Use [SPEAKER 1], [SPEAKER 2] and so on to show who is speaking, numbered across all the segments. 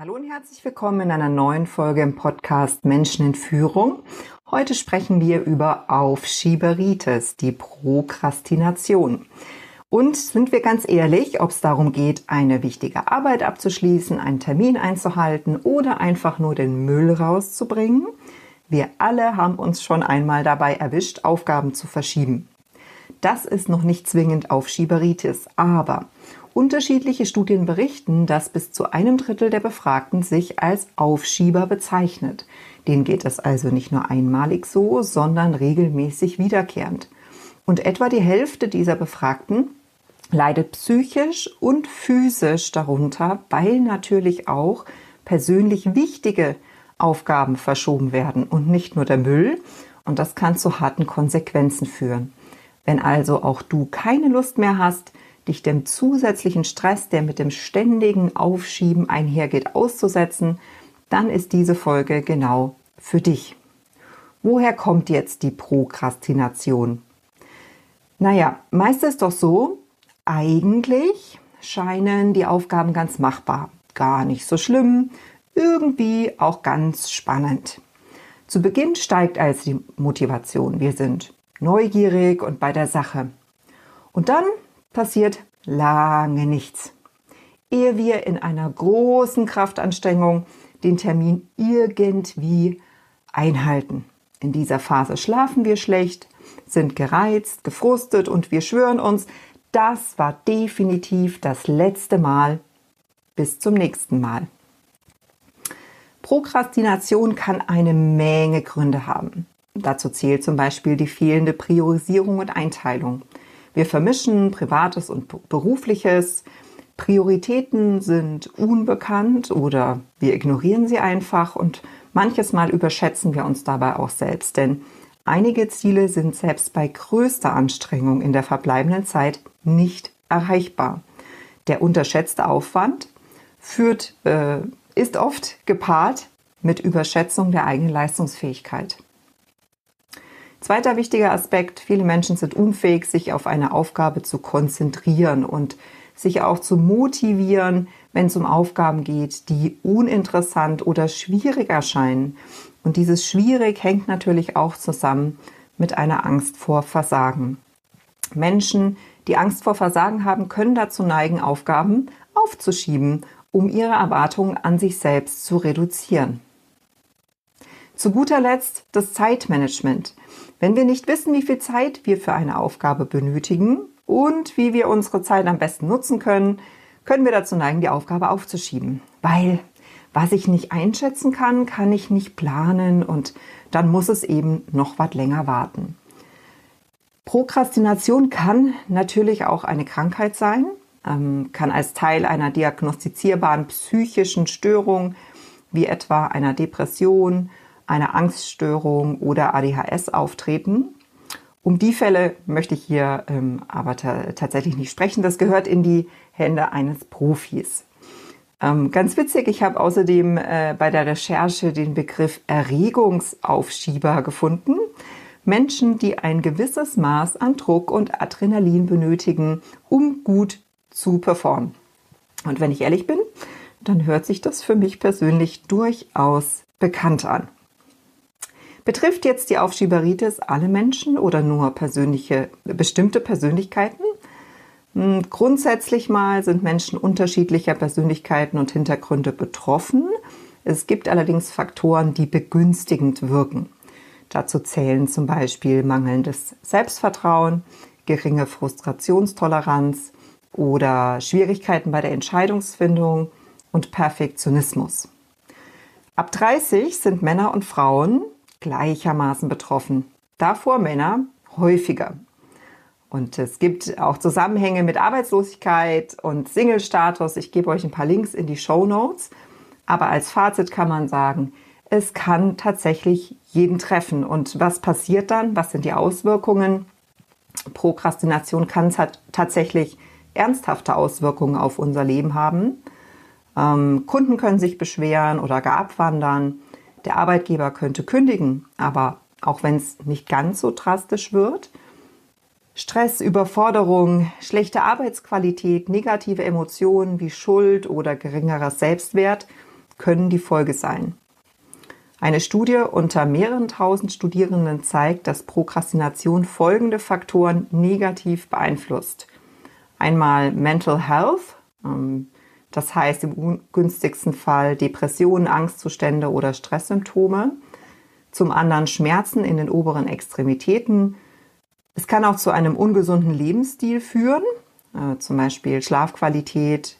[SPEAKER 1] Hallo und herzlich willkommen in einer neuen Folge im Podcast Menschen in Führung. Heute sprechen wir über Aufschieberitis, die Prokrastination. Und sind wir ganz ehrlich, ob es darum geht, eine wichtige Arbeit abzuschließen, einen Termin einzuhalten oder einfach nur den Müll rauszubringen? Wir alle haben uns schon einmal dabei erwischt, Aufgaben zu verschieben. Das ist noch nicht zwingend Aufschieberitis, aber Unterschiedliche Studien berichten, dass bis zu einem Drittel der Befragten sich als Aufschieber bezeichnet. Denen geht es also nicht nur einmalig so, sondern regelmäßig wiederkehrend. Und etwa die Hälfte dieser Befragten leidet psychisch und physisch darunter, weil natürlich auch persönlich wichtige Aufgaben verschoben werden und nicht nur der Müll. Und das kann zu harten Konsequenzen führen. Wenn also auch du keine Lust mehr hast, dich dem zusätzlichen Stress, der mit dem ständigen Aufschieben einhergeht, auszusetzen, dann ist diese Folge genau für dich. Woher kommt jetzt die Prokrastination? Naja, meist ist doch so, eigentlich scheinen die Aufgaben ganz machbar, gar nicht so schlimm, irgendwie auch ganz spannend. Zu Beginn steigt also die Motivation. Wir sind neugierig und bei der Sache. Und dann passiert lange nichts. Ehe wir in einer großen Kraftanstrengung den Termin irgendwie einhalten. In dieser Phase schlafen wir schlecht, sind gereizt, gefrustet und wir schwören uns, das war definitiv das letzte Mal. Bis zum nächsten Mal. Prokrastination kann eine Menge Gründe haben. Dazu zählt zum Beispiel die fehlende Priorisierung und Einteilung. Wir vermischen Privates und Berufliches. Prioritäten sind unbekannt oder wir ignorieren sie einfach und manches Mal überschätzen wir uns dabei auch selbst, denn einige Ziele sind selbst bei größter Anstrengung in der verbleibenden Zeit nicht erreichbar. Der unterschätzte Aufwand führt, äh, ist oft gepaart mit Überschätzung der eigenen Leistungsfähigkeit. Zweiter wichtiger Aspekt, viele Menschen sind unfähig, sich auf eine Aufgabe zu konzentrieren und sich auch zu motivieren, wenn es um Aufgaben geht, die uninteressant oder schwierig erscheinen. Und dieses schwierig hängt natürlich auch zusammen mit einer Angst vor Versagen. Menschen, die Angst vor Versagen haben, können dazu neigen, Aufgaben aufzuschieben, um ihre Erwartungen an sich selbst zu reduzieren. Zu guter Letzt das Zeitmanagement. Wenn wir nicht wissen, wie viel Zeit wir für eine Aufgabe benötigen und wie wir unsere Zeit am besten nutzen können, können wir dazu neigen, die Aufgabe aufzuschieben. Weil was ich nicht einschätzen kann, kann ich nicht planen und dann muss es eben noch was länger warten. Prokrastination kann natürlich auch eine Krankheit sein, ähm, kann als Teil einer diagnostizierbaren psychischen Störung wie etwa einer Depression, eine Angststörung oder ADHS auftreten. Um die Fälle möchte ich hier ähm, aber tatsächlich nicht sprechen. Das gehört in die Hände eines Profis. Ähm, ganz witzig, ich habe außerdem äh, bei der Recherche den Begriff Erregungsaufschieber gefunden. Menschen, die ein gewisses Maß an Druck und Adrenalin benötigen, um gut zu performen. Und wenn ich ehrlich bin, dann hört sich das für mich persönlich durchaus bekannt an. Betrifft jetzt die Aufschieberitis alle Menschen oder nur persönliche, bestimmte Persönlichkeiten? Hm, grundsätzlich mal sind Menschen unterschiedlicher Persönlichkeiten und Hintergründe betroffen. Es gibt allerdings Faktoren, die begünstigend wirken. Dazu zählen zum Beispiel mangelndes Selbstvertrauen, geringe Frustrationstoleranz oder Schwierigkeiten bei der Entscheidungsfindung und Perfektionismus. Ab 30 sind Männer und Frauen gleichermaßen betroffen. Davor Männer häufiger. Und es gibt auch Zusammenhänge mit Arbeitslosigkeit und Single-Status. Ich gebe euch ein paar Links in die Show Notes. Aber als Fazit kann man sagen, es kann tatsächlich jeden treffen. Und was passiert dann? Was sind die Auswirkungen? Prokrastination kann tatsächlich ernsthafte Auswirkungen auf unser Leben haben. Ähm, Kunden können sich beschweren oder gar abwandern. Der Arbeitgeber könnte kündigen, aber auch wenn es nicht ganz so drastisch wird, Stress, Überforderung, schlechte Arbeitsqualität, negative Emotionen wie Schuld oder geringerer Selbstwert können die Folge sein. Eine Studie unter mehreren tausend Studierenden zeigt, dass Prokrastination folgende Faktoren negativ beeinflusst. Einmal Mental Health, ähm, das heißt im ungünstigsten Fall Depressionen, Angstzustände oder Stresssymptome. Zum anderen Schmerzen in den oberen Extremitäten. Es kann auch zu einem ungesunden Lebensstil führen, äh, zum Beispiel Schlafqualität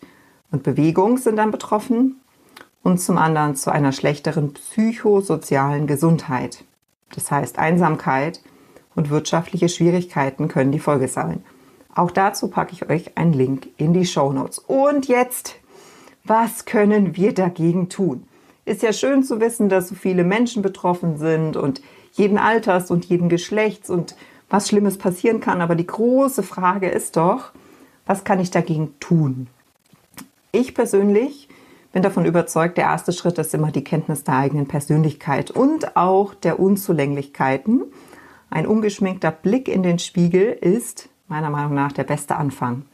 [SPEAKER 1] und Bewegung sind dann betroffen und zum anderen zu einer schlechteren psychosozialen Gesundheit. Das heißt, Einsamkeit und wirtschaftliche Schwierigkeiten können die Folge sein. Auch dazu packe ich euch einen Link in die Show Notes. Und jetzt, was können wir dagegen tun? Ist ja schön zu wissen, dass so viele Menschen betroffen sind und jeden Alters und jeden Geschlechts und was Schlimmes passieren kann. Aber die große Frage ist doch, was kann ich dagegen tun? Ich persönlich bin davon überzeugt, der erste Schritt ist immer die Kenntnis der eigenen Persönlichkeit und auch der Unzulänglichkeiten. Ein ungeschminkter Blick in den Spiegel ist meiner Meinung nach der beste Anfang.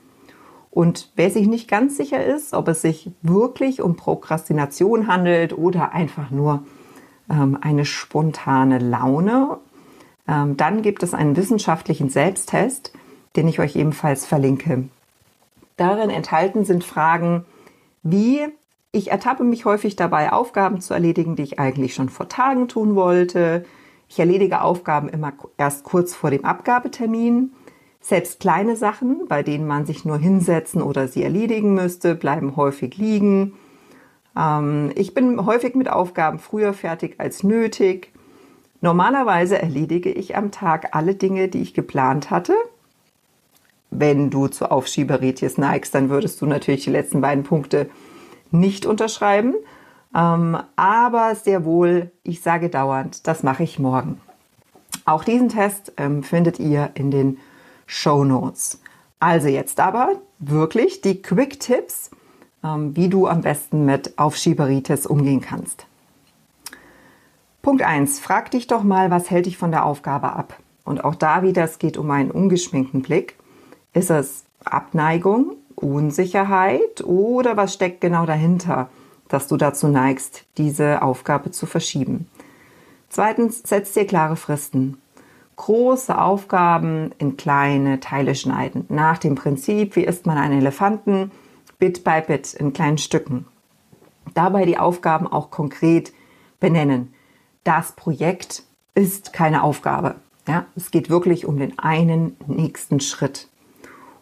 [SPEAKER 1] Und wer sich nicht ganz sicher ist, ob es sich wirklich um Prokrastination handelt oder einfach nur ähm, eine spontane Laune, ähm, dann gibt es einen wissenschaftlichen Selbsttest, den ich euch ebenfalls verlinke. Darin enthalten sind Fragen wie ich ertappe mich häufig dabei, Aufgaben zu erledigen, die ich eigentlich schon vor Tagen tun wollte. Ich erledige Aufgaben immer erst kurz vor dem Abgabetermin. Selbst kleine Sachen, bei denen man sich nur hinsetzen oder sie erledigen müsste, bleiben häufig liegen. Ähm, ich bin häufig mit Aufgaben früher fertig als nötig. Normalerweise erledige ich am Tag alle Dinge, die ich geplant hatte. Wenn du zu Aufschieberitis neigst, dann würdest du natürlich die letzten beiden Punkte nicht unterschreiben. Ähm, aber sehr wohl, ich sage dauernd, das mache ich morgen. Auch diesen Test ähm, findet ihr in den Show Notes. Also jetzt aber wirklich die Quick Tipps, ähm, wie du am besten mit Aufschieberitis umgehen kannst. Punkt 1. Frag dich doch mal, was hält dich von der Aufgabe ab? Und auch da wieder, es geht um einen ungeschminkten Blick. Ist es Abneigung? Unsicherheit oder was steckt genau dahinter, dass du dazu neigst, diese Aufgabe zu verschieben? Zweitens, setz dir klare Fristen. Große Aufgaben in kleine Teile schneiden. Nach dem Prinzip, wie isst man einen Elefanten? Bit by Bit in kleinen Stücken. Dabei die Aufgaben auch konkret benennen. Das Projekt ist keine Aufgabe. Ja, es geht wirklich um den einen nächsten Schritt.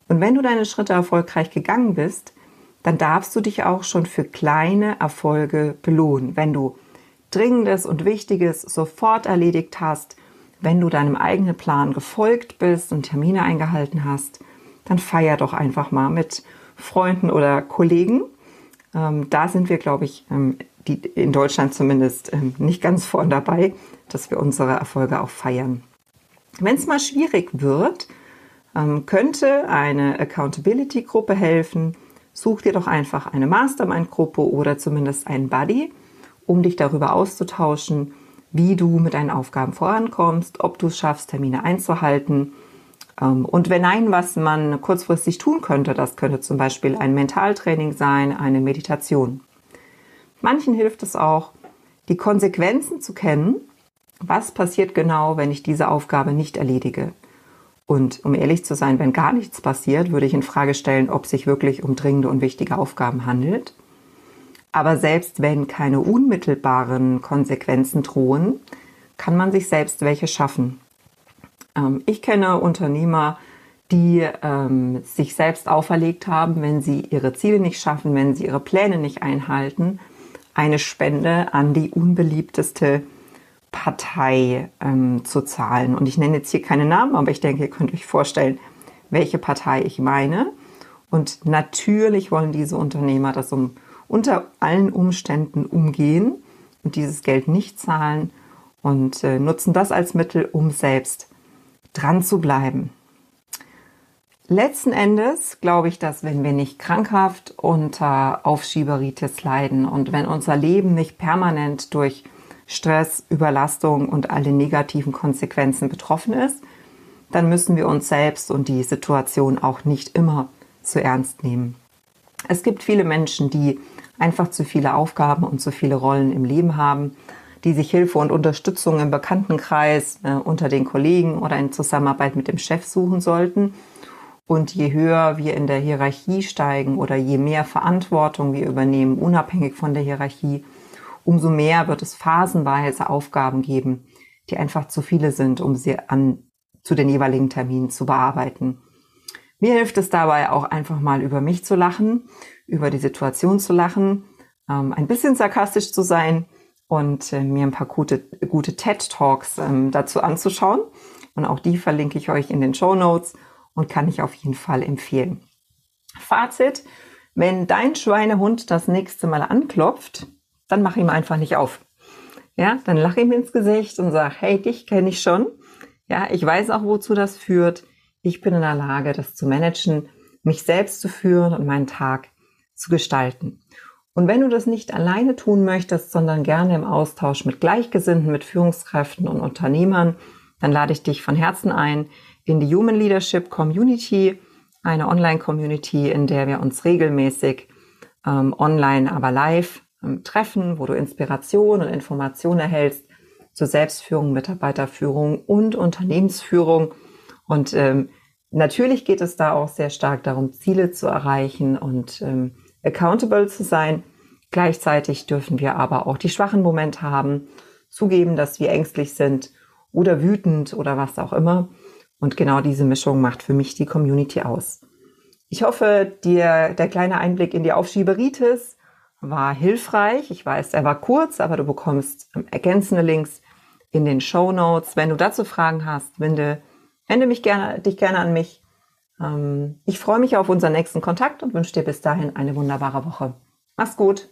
[SPEAKER 1] Und wenn du deine Schritte erfolgreich gegangen bist, dann darfst du dich auch schon für kleine Erfolge belohnen. Wenn du Dringendes und Wichtiges sofort erledigt hast, wenn du deinem eigenen Plan gefolgt bist und Termine eingehalten hast, dann feier doch einfach mal mit Freunden oder Kollegen. Ähm, da sind wir, glaube ich, ähm, die, in Deutschland zumindest ähm, nicht ganz vorn dabei, dass wir unsere Erfolge auch feiern. Wenn es mal schwierig wird, ähm, könnte eine Accountability-Gruppe helfen. Such dir doch einfach eine Mastermind-Gruppe oder zumindest einen Buddy, um dich darüber auszutauschen, wie du mit deinen Aufgaben vorankommst, ob du es schaffst, Termine einzuhalten. Ähm, und wenn nein, was man kurzfristig tun könnte, das könnte zum Beispiel ein Mentaltraining sein, eine Meditation. Manchen hilft es auch, die Konsequenzen zu kennen. Was passiert genau, wenn ich diese Aufgabe nicht erledige? Und um ehrlich zu sein, wenn gar nichts passiert, würde ich in Frage stellen, ob sich wirklich um dringende und wichtige Aufgaben handelt. Aber selbst wenn keine unmittelbaren Konsequenzen drohen, kann man sich selbst welche schaffen. Ähm, ich kenne Unternehmer, die ähm, sich selbst auferlegt haben, wenn sie ihre Ziele nicht schaffen, wenn sie ihre Pläne nicht einhalten, eine Spende an die unbeliebteste Partei ähm, zu zahlen. Und ich nenne jetzt hier keine Namen, aber ich denke, ihr könnt euch vorstellen, welche Partei ich meine. Und natürlich wollen diese Unternehmer das um, unter allen Umständen umgehen und dieses Geld nicht zahlen und äh, nutzen das als Mittel, um selbst dran zu bleiben. Letzten Endes glaube ich, dass wenn wir nicht krankhaft unter Aufschieberitis leiden und wenn unser Leben nicht permanent durch Stress, Überlastung und alle negativen Konsequenzen betroffen ist, dann müssen wir uns selbst und die Situation auch nicht immer zu ernst nehmen. Es gibt viele Menschen, die einfach zu viele Aufgaben und zu viele Rollen im Leben haben, die sich Hilfe und Unterstützung im Bekanntenkreis, äh, unter den Kollegen oder in Zusammenarbeit mit dem Chef suchen sollten. Und je höher wir in der Hierarchie steigen oder je mehr Verantwortung wir übernehmen, unabhängig von der Hierarchie, umso mehr wird es phasenweise Aufgaben geben, die einfach zu viele sind, um sie an, zu den jeweiligen Terminen zu bearbeiten. Mir hilft es dabei auch einfach mal über mich zu lachen, über die Situation zu lachen, ähm, ein bisschen sarkastisch zu sein und äh, mir ein paar gute, gute TED Talks ähm, dazu anzuschauen. Und auch die verlinke ich euch in den Show Notes und kann ich auf jeden Fall empfehlen. Fazit, wenn dein Schweinehund das nächste Mal anklopft, dann mach ihm einfach nicht auf. Ja, dann lach ihm ins Gesicht und sag, hey, dich kenne ich schon. Ja, ich weiß auch, wozu das führt. Ich bin in der Lage, das zu managen, mich selbst zu führen und meinen Tag zu gestalten. Und wenn du das nicht alleine tun möchtest, sondern gerne im Austausch mit Gleichgesinnten, mit Führungskräften und Unternehmern, dann lade ich dich von Herzen ein in die Human Leadership Community, eine Online-Community, in der wir uns regelmäßig ähm, online, aber live ähm, treffen, wo du Inspiration und Information erhältst zur Selbstführung, Mitarbeiterführung und Unternehmensführung und ähm, natürlich geht es da auch sehr stark darum, Ziele zu erreichen und ähm, accountable zu sein. Gleichzeitig dürfen wir aber auch die schwachen Momente haben, zugeben, dass wir ängstlich sind oder wütend oder was auch immer. Und genau diese Mischung macht für mich die Community aus. Ich hoffe, dir der kleine Einblick in die Aufschieberitis war hilfreich. Ich weiß, er war kurz, aber du bekommst ähm, ergänzende Links in den Show Notes. Wenn du dazu Fragen hast, wende Wende mich gerne, dich gerne an mich. Ähm, ich freue mich auf unseren nächsten Kontakt und wünsche dir bis dahin eine wunderbare Woche. Mach's gut.